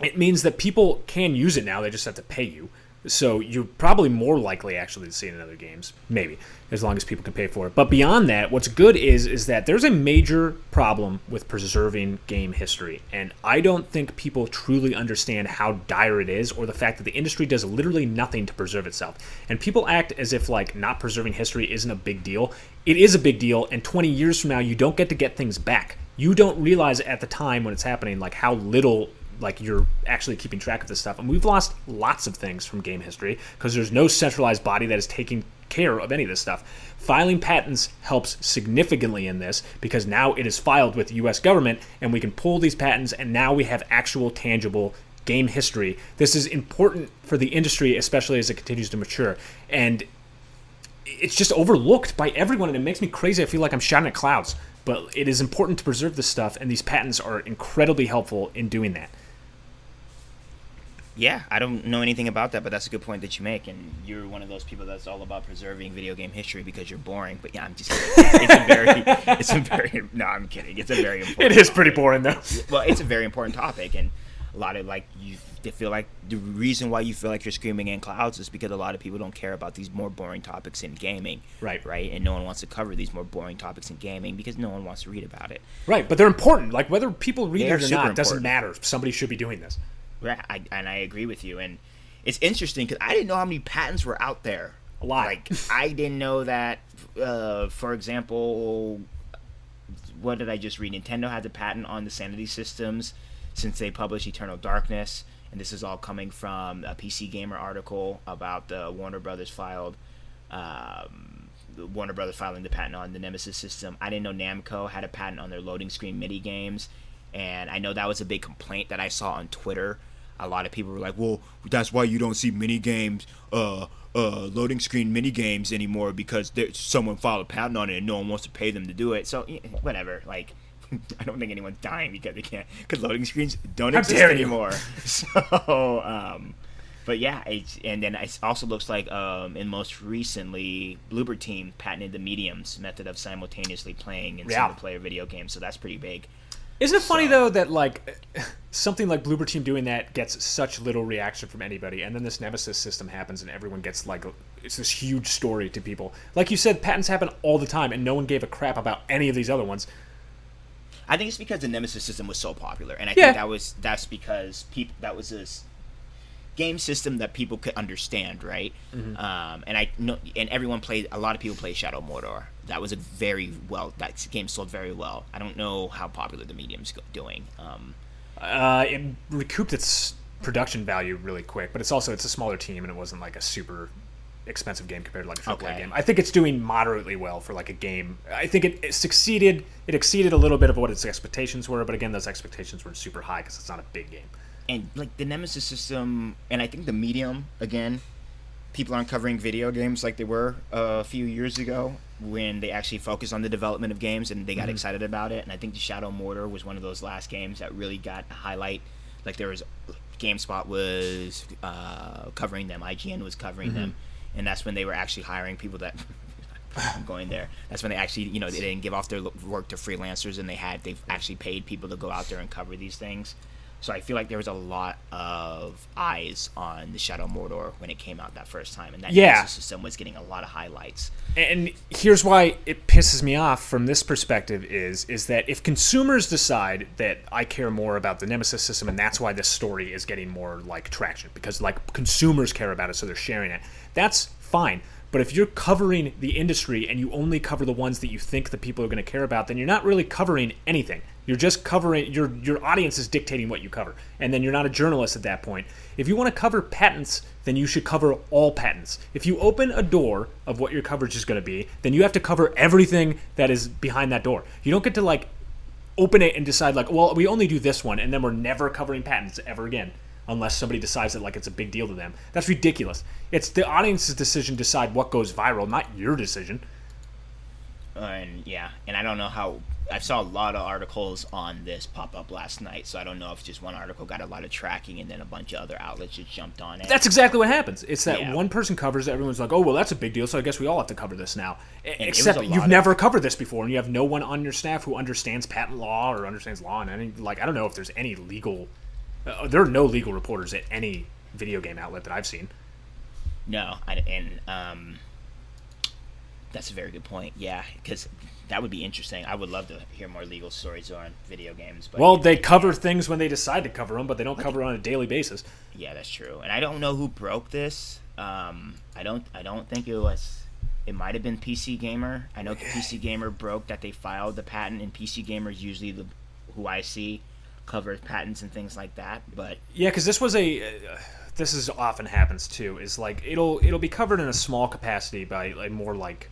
it means that people can use it now. They just have to pay you. So you're probably more likely actually to see it in other games, maybe, as long as people can pay for it. But beyond that, what's good is is that there's a major problem with preserving game history, and I don't think people truly understand how dire it is, or the fact that the industry does literally nothing to preserve itself. And people act as if like not preserving history isn't a big deal. It is a big deal, and 20 years from now, you don't get to get things back. You don't realize at the time when it's happening like how little like you're actually keeping track of this stuff. And we've lost lots of things from game history because there's no centralized body that is taking care of any of this stuff. Filing patents helps significantly in this because now it is filed with the US government and we can pull these patents and now we have actual tangible game history. This is important for the industry especially as it continues to mature. And it's just overlooked by everyone and it makes me crazy. I feel like I'm shouting at clouds. But it is important to preserve this stuff and these patents are incredibly helpful in doing that. Yeah, I don't know anything about that, but that's a good point that you make. And you're one of those people that's all about preserving video game history because you're boring. But yeah, I'm just kidding. It's a very, it's a very. No, I'm kidding. It's a very important. It is pretty boring though. Well, it's a very important topic, and a lot of like you feel like the reason why you feel like you're screaming in clouds is because a lot of people don't care about these more boring topics in gaming. Right. Right. And no one wants to cover these more boring topics in gaming because no one wants to read about it. Right, but they're important. Like whether people read They it or not doesn't important. matter. Somebody should be doing this. Yeah, I, and I agree with you. And it's interesting because I didn't know how many patents were out there. A lot. Like I didn't know that. Uh, for example, what did I just read? Nintendo had the patent on the Sanity systems since they published Eternal Darkness, and this is all coming from a PC Gamer article about the Warner Brothers filed. Um, Warner Brothers filing the patent on the Nemesis system. I didn't know Namco had a patent on their loading screen mini games, and I know that was a big complaint that I saw on Twitter. A lot of people were like, "Well, that's why you don't see mini games, uh, uh, loading screen mini games anymore because there, someone filed a patent on it and no one wants to pay them to do it." So yeah, whatever. Like, I don't think anyone's dying because they can't because loading screens don't How exist anymore. So, um, but yeah, it's, and then it also looks like um, in most recently, Bloober Team patented the mediums method of simultaneously playing in Yeah. single player video games. So that's pretty big. Isn't it funny So- though that like something like Bloober Team doing that gets such little reaction from anybody, and then this Nemesis system happens, and everyone gets like it's this huge story to people. Like you said, patents happen all the time, and no one gave a crap about any of these other ones. I think it's because the Nemesis system was so popular, and I Yeah. think that was that's because people that was this game system that people could understand, right? Mm-hmm. Um, and I know, and everyone played. A lot of people played Shadow Mordor. That was a very well. That game sold very well. I don't know how popular the medium's go- doing. Um, Uh, it recouped its production value really quick, but it's also it's a smaller team, and it wasn't like a super expensive game compared to like a AAA Okay. game. I think it's doing moderately well for like a game. I think it, it succeeded. It exceeded a little bit of what its expectations were, but again, those expectations were super high because it's not a big game. And like the Nemesis system, and I think the medium again, people aren't covering video games like they were uh, a few years ago when they actually focused on the development of games and they got mm-hmm. excited about it. And I think the Shadow Mordor was one of those last games that really got a highlight. Like there was, GameSpot was uh, covering them, IGN was covering them, mm-hmm. and that's when they were actually hiring people that. I'm going there. That's when they actually, you know, they didn't give off their work to freelancers, and they had they've actually paid people to go out there and cover these things. So I feel like there was a lot of eyes on the Shadow Mordor when it came out that first time, and that Yeah. Nemesis system was getting a lot of highlights. And here's why it pisses me off from this perspective is is that if consumers decide that I care more about the Nemesis system and that's why this story is getting more like traction because like consumers care about it so they're sharing it. That's fine. But if you're covering the industry and you only cover the ones that you think the people are going to care about, then you're not really covering anything. You're just covering your your audience is dictating what you cover. And then you're not a journalist at that point. If you want to cover patents, then you should cover all patents. If you open a door of what your coverage is going to be, then you have to cover everything that is behind that door. You don't get to like open it and decide like, well, we only do this one and then we're never covering patents ever again unless somebody decides that like it's a big deal to them. That's ridiculous. It's the audience's decision to decide what goes viral, not your decision. And yeah, and I don't know how. I saw a lot of articles on this pop up last night, so I don't know if just one article got a lot of tracking and then a bunch of other outlets just jumped on it. That's exactly what happens. It's that Yeah. one person covers it, everyone's like, "Oh, well, that's a big deal, so I guess we all have to cover this now." Was Except you've of- never covered this before, and you have no one on your staff who understands patent law or understands law and any like I don't know if there's any legal. Uh, there are no legal reporters at any video game outlet that I've seen. No, I, and um, that's a very good point. Yeah, because that would be interesting. I would love to hear more legal stories on video games. But Well, they cover things when they decide to cover them, but they don't cover on a daily basis. yeah, that's true. And I don't know who broke this. Um, I don't. I don't think it was. It might have been PC Gamer. I know PC Gamer broke that they filed the patent, and PC Gamer is usually the who I see covers patents and things like that. But Yeah, because this was a. Uh, this is often happens too. Is like it'll it'll be covered in a small capacity by a more like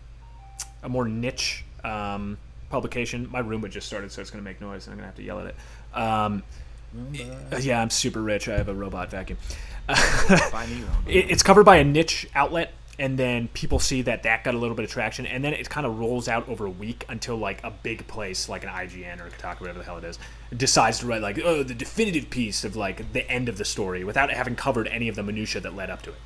a more niche um, publication. My Roomba just started, so it's going to make noise, and I'm going to have to yell at it. Um, yeah, I'm super rich. I have a robot vacuum. buy me your own. It, it's covered by a niche outlet, and then people see that that got a little bit of traction, and then it kind of rolls out over a week until like a big place like an IGN or Kotaku, whatever the hell it is, decides to write like oh the definitive piece of like the end of the story without having covered any of the minutia that led up to it.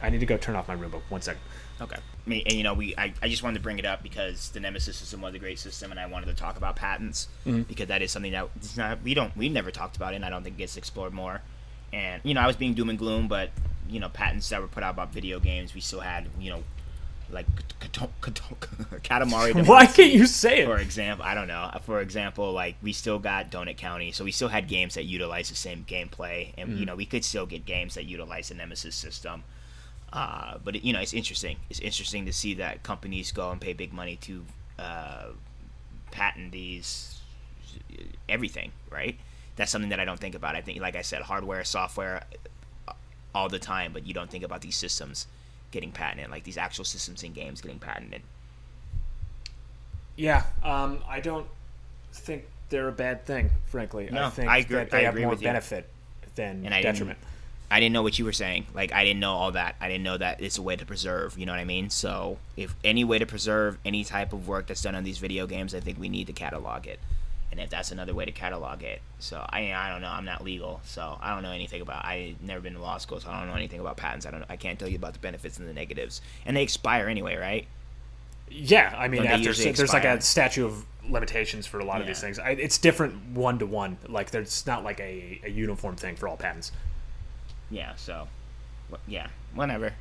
I need to go turn off my Roomba. One second. Okay. I mean, and you know, we I, I just wanted to bring it up because the Nemesis system was a great system, and I wanted to talk about patents Mm-hmm. because that is something that not, we don't we never talked about it, and I don't think it gets explored more. And you know, I was being doom and gloom, but you know, patents that were put out about video games, we still had you know, like Katamari. Why can't you say it? For example, I don't know. For example, like we still got Donut County, so we still had games that utilize the same gameplay, and Mm-hmm. you know, we could still get games that utilize the Nemesis system. Uh, but it, you know, it's interesting. It's interesting to see that companies go and pay big money to uh, patent these everything, right? That's something that I don't think about. I think, like I said, hardware, software, uh, all the time, but you don't think about these systems getting patented, like these actual systems in games getting patented. Yeah, um, I don't think they're a bad thing. Frankly, I No, think I agree- that they I have more benefit than And I detriment. I didn't know what you were saying. Like I didn't know all that. I didn't know that it's a way to preserve. You know what I mean? So if any way to preserve any type of work that's done on these video games, I think we need to catalog it. And if that's another way to catalog it, so I I don't know. I'm not legal, so I don't know anything about. I never been to law school, so I don't know anything about patents. I don't. I can't tell you about the benefits and the negatives. And they expire anyway, right? Yeah, I mean, after there's like a statute of limitations for a lot of these things. I, it's different one to one. Like there's not like a, a uniform thing for all patents. Yeah. So, yeah, whatever.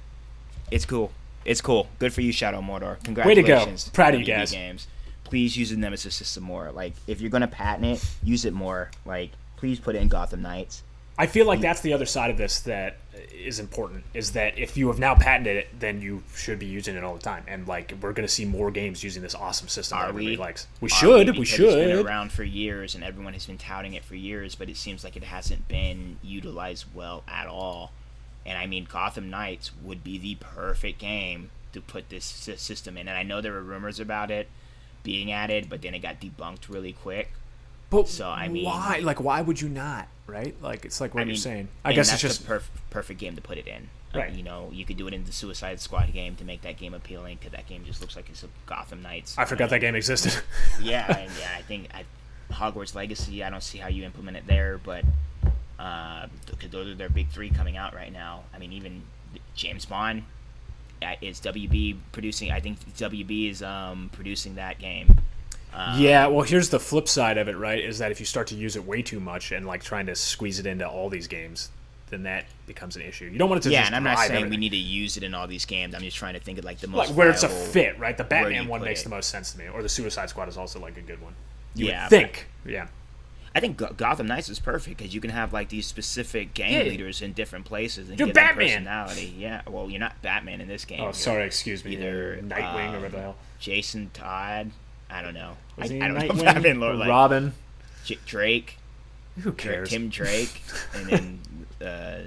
It's cool. It's cool. Good for you, Shadow Mordor. Way Congratulations. to go. Proud of you guys. Games. Please use the Nemesis system more. Like, if you're gonna patent it, use it more. Like, please put it in Gotham Knights. I feel like that's the other side of this that is important. Is that if you have now patented it, then you should be using it all the time. And like we're going to see more games using this awesome system that Are everybody we? likes. We should. We, Because should. It's been around for years, and everyone has been touting it for years, but it seems like it hasn't been utilized well at all. And I mean, Gotham Knights would be the perfect game to put this system in. And I know there were rumors about it being added, but then it got debunked really quick. But So, I mean- why? Like, why would you not? Right? Like, it's like what I you're mean, saying. I guess that's it's just the perf- perfect game to put it in. Uh, Right. you know, you could do it in the Suicide Squad game to make that game appealing because that game just looks like it's a Gotham Knights. I forgot that game existed. yeah, and yeah, I think I, Hogwarts Legacy. I don't see how you implement it there, but because those are their big three coming out right now. I mean, even James Bond. uh, Is WB producing? I think WB is um, producing that game. Um, yeah. Well, here's the flip side of it, right? Is that if you start to use it way too much and like trying to squeeze it into all these games, then that becomes an issue. You don't want it to yeah, just and I'm not saying everything. we need to use it in all these games. I'm just trying to think of like the most like where it's a fit, right? The Batman one makes it? the most sense to me, or the Suicide Squad is also like a good one. You Yeah, think, yeah. I think Gotham Knights is perfect because you can have like these specific gang Yeah. leaders in different places and You're give them Batman. personality. Yeah, well, you're not Batman in this game. Oh, You're sorry, excuse me. either, Nightwing or um, whatever the hell. Jason Todd. I don't know. I, I don't know Nightwing? Batman lore Or like Robin. J- Drake, Who cares? Tim Drake, and then uh,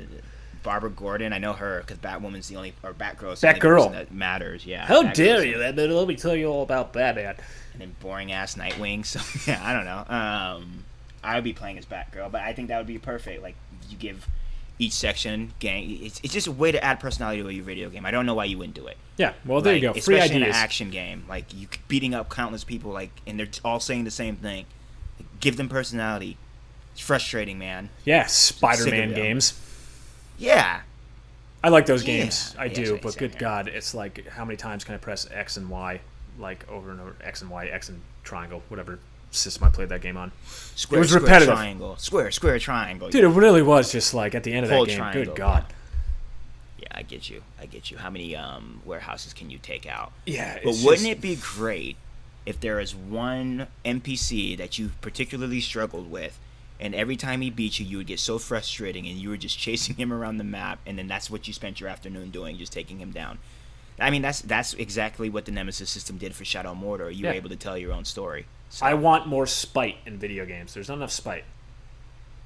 Barbara Gordon. I know her because Batwoman's the only or Batgirl's the Batgirl. that matters. Yeah. How Batgirl's dare you? That let me tell you all about Batman. and then boring ass Nightwing. So yeah, I don't know. Um, I would be playing as Batgirl, but I think that would be perfect. Like you give each section gang. It's, it's just a way to add personality to your video game. I don't know why you wouldn't do it. Yeah, well, there you go. Free especially in an action game, like you beating up countless people, like and they're all saying the same thing. Give them personality. It's frustrating, man. Yeah, Spider-Man games. Yeah, I like those Yeah. games. I Yeah, do, but good. God, it's like how many times can I press X and Y, like over and over, X and Y, X and triangle, whatever system I played that game on. square, was square, repetitive. triangle, square, square, triangle. Dude, it really was just like at the end of Whole that game. triangle, Good God. Yeah, I get you. I get you. How many um, warehouses can you take out? Yeah, But wouldn't just- it be great if there is one NPC that you particularly struggled with, and every time he beat you, you would get so frustrating, and you were just chasing him around the map, and then that's what you spent your afternoon doing, just taking him down. I mean, that's that's exactly what the Nemesis system did for Shadow Mordor. You Yeah. were able to tell your own story. So, I want more spite in video games. There's not enough spite.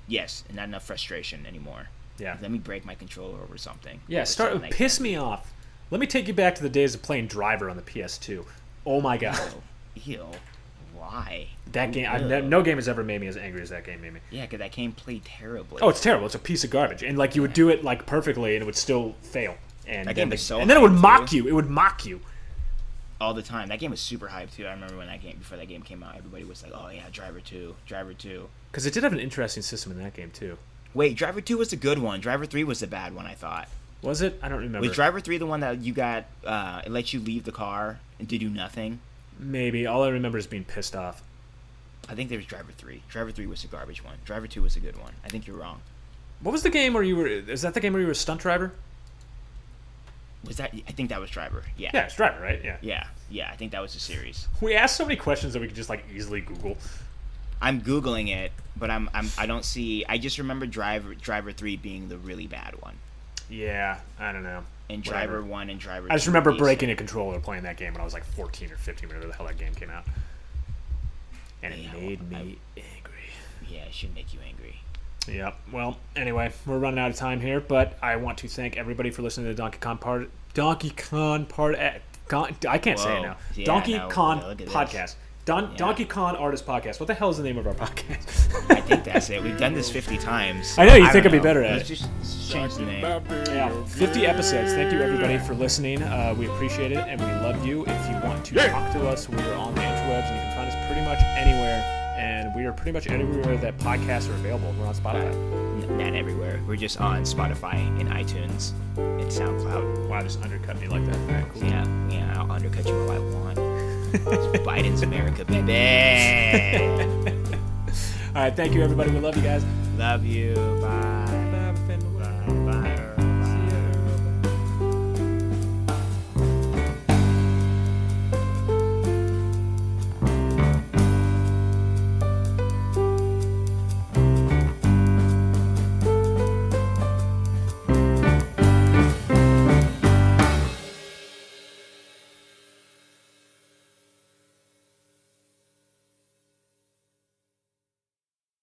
yes, and not enough frustration anymore. Yeah. Let me break my controller over something. Yeah, start something piss me off. Let me take you back to the days of playing Driver on the PS2. Oh my god, Ew. Ew. Why? that game! I've ne- no game has ever made me as angry as that game made me. Yeah, because that game played terribly. Oh, it's terrible. It's a piece of garbage, and like you would do it like perfectly, and it would still fail. And That then game the- was so and then it would mock you. It would mock you. All the time. That game was super hyped too. I remember when that game before that game came out, everybody was like, "Oh yeah, Driver Two, Driver 2. Because it did have an interesting system in that game too. Wait, Driver Two was the good one. Driver Three was the bad one. I thought. Was it? I don't remember. Was Driver Three the one that you got? Uh, it lets you leave the car and to do nothing. Maybe. All I remember is being pissed off. I think there was Driver Three. Driver Three was the garbage one. Driver Two was the good one. I think you're wrong. What was the game where you were? Is that the game where you were a stunt driver? Was that? I think that was Driver. Yeah. Yeah, it's driver, right? Yeah. Yeah. Yeah. I think that was the series. We asked so many questions that we could just like easily Google. I'm googling it, but I'm, I'm I don't see. I just remember Driver Driver Three being the really bad one, Yeah, I don't know. and Whatever. Driver One and Driver. I just remember breaking a controller playing that game when I was like 14 or 15, whenever the hell that game came out. And it Yeah, made me angry. Yeah, it should make you angry. Yep. Well, anyway, we're running out of time here, but I want to thank everybody for listening to the Donkey Kong part. Donkey Kong part. eh, Con, I can't say it now. Yeah, Donkey no, Kong yeah, look at this. podcast. Don, Yeah. Donkey Kong artist podcast. What the hell is the name of our podcast? I think that's it. We've done this 50 times. I know, you'd think I'd be better at Let's it. just change the name. Yeah, 50 episodes. Thank you everybody for listening. Uh, we appreciate it and we love you. If you want to talk to us, we are on the interwebs and you can find us pretty much anywhere. And we are pretty much everywhere that podcasts are available. We're on Spotify. Not everywhere. We're just on Spotify and iTunes and SoundCloud. Wow, just undercut me like that. Right, cool. Yeah, yeah. I'll undercut you all I want. It's Biden's America, baby. All right, thank you everybody. We love you guys. Love you. Bye.